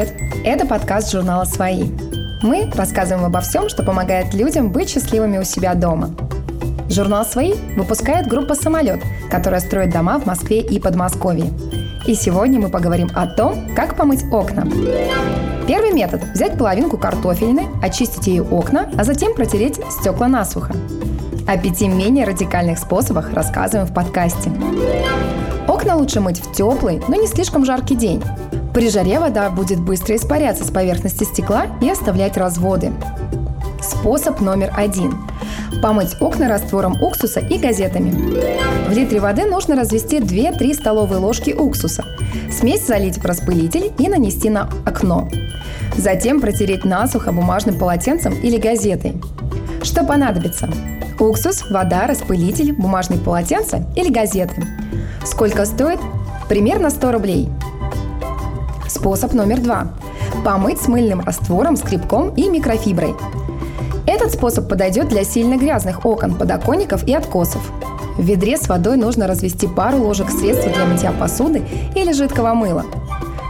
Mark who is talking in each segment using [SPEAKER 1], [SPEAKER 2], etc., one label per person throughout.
[SPEAKER 1] привет! Это подкаст журнала «Свои». Мы рассказываем обо всем, что помогает людям быть счастливыми у себя дома. Журнал «Свои» выпускает группа «Самолет», которая строит дома в Москве и Подмосковье. И сегодня мы поговорим о том, как помыть окна. Первый метод – взять половинку картофельной, очистить ее окна, а затем протереть стекла насухо. О пяти менее радикальных способах рассказываем в подкасте. Окна лучше мыть в теплый, но не слишком жаркий день. При жаре вода будет быстро испаряться с поверхности стекла и оставлять разводы. Способ номер один. Помыть окна раствором уксуса и газетами. В литре воды нужно развести 2-3 столовые ложки уксуса. Смесь залить в распылитель и нанести на окно. Затем протереть насухо бумажным полотенцем или газетой. Что понадобится? Уксус, вода, распылитель, бумажные полотенца или газеты. Сколько стоит? Примерно 100 рублей. Способ номер два. Помыть с мыльным раствором, скребком и микрофиброй. Этот способ подойдет для сильно грязных окон, подоконников и откосов. В ведре с водой нужно развести пару ложек средства для мытья посуды или жидкого мыла.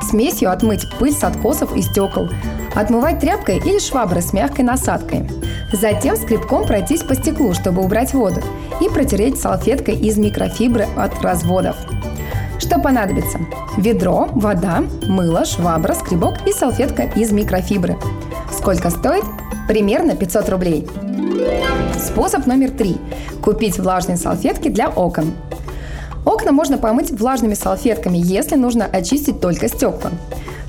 [SPEAKER 1] Смесью отмыть пыль с откосов и стекол. Отмывать тряпкой или шваброй с мягкой насадкой. Затем скребком пройтись по стеклу, чтобы убрать воду. И протереть салфеткой из микрофибры от разводов. Что понадобится? Ведро, вода, мыло, швабра, скребок и салфетка из микрофибры. Сколько стоит? Примерно 500 рублей. Способ номер три. Купить влажные салфетки для окон. Окна можно помыть влажными салфетками, если нужно очистить только стекла.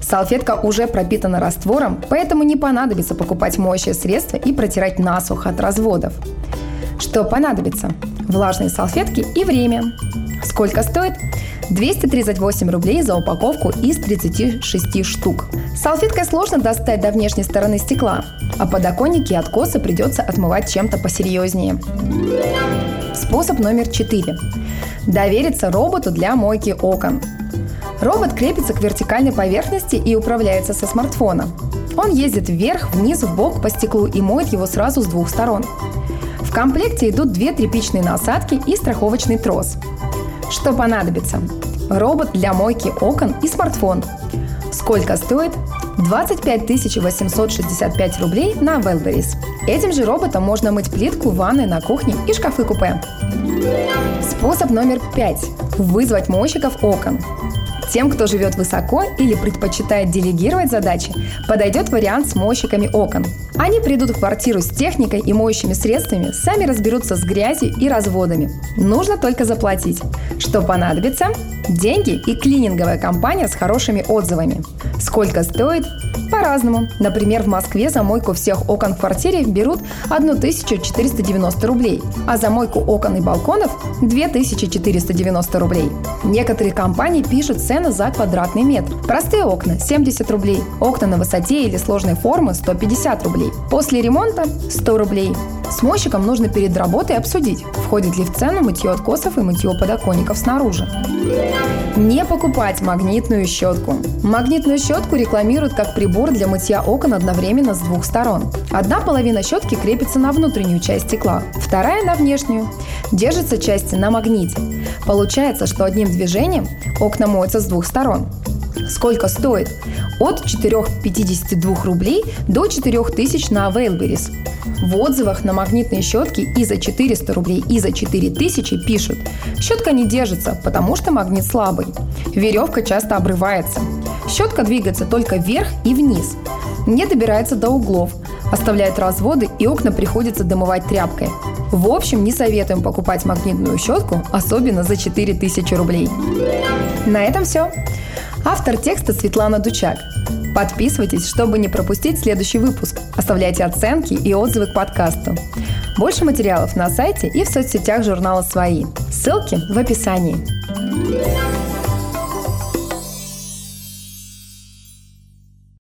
[SPEAKER 1] Салфетка уже пропитана раствором, поэтому не понадобится покупать моющее средство и протирать насухо от разводов. Что понадобится? Влажные салфетки и время. Сколько стоит? 238 рублей за упаковку из 36 штук. Салфеткой сложно достать до внешней стороны стекла, а подоконники и откосы придется отмывать чем-то посерьезнее. Способ номер 4. Довериться роботу для мойки окон. Робот крепится к вертикальной поверхности и управляется со смартфона. Он ездит вверх, вниз, в бок по стеклу и моет его сразу с двух сторон. В комплекте идут две тряпичные насадки и страховочный трос. Что понадобится? Робот для мойки окон и смартфон. Сколько стоит? 25 865 рублей на Wildberries. Этим же роботом можно мыть плитку, ванны на кухне и шкафы-купе. Способ номер пять. Вызвать мойщиков окон. Тем, кто живет высоко или предпочитает делегировать задачи, подойдет вариант с мойщиками окон. Они придут в квартиру с техникой и моющими средствами, сами разберутся с грязью и разводами. Нужно только заплатить. Что понадобится? Деньги и клининговая компания с хорошими отзывами. Сколько стоит? По-разному. Например, в Москве за мойку всех окон в квартире берут 1490 рублей, а за мойку окон и балконов 2490 рублей. Некоторые компании пишут цены за квадратный метр. Простые окна – 70 рублей, окна на высоте или сложной формы – 150 рублей. После ремонта – 100 рублей. С мойщиком нужно перед работой обсудить, входит ли в цену мытье откосов и мытье подоконников снаружи. Не покупать магнитную щетку. Магнитную щетку рекламируют как прибор для мытья окон одновременно с двух сторон. Одна половина щетки крепится на внутреннюю часть стекла, вторая на внешнюю. Держатся части на магните. Получается, что одним движением окна моются с двух сторон. Сколько стоит? От 4,52 рублей до 4000 на Wildberries. В отзывах на магнитные щетки и за 400 рублей, и за 4000 пишут «Щетка не держится, потому что магнит слабый. Веревка часто обрывается. Щетка двигается только вверх и вниз. Не добирается до углов, оставляет разводы и окна приходится домывать тряпкой. В общем, не советуем покупать магнитную щетку, особенно за 4000 рублей. На этом все. Автор текста Светлана Дучак. Подписывайтесь, чтобы не пропустить следующий выпуск. Оставляйте оценки и отзывы к подкасту. Больше материалов на сайте и в соцсетях журнала «Свои». Ссылки в описании.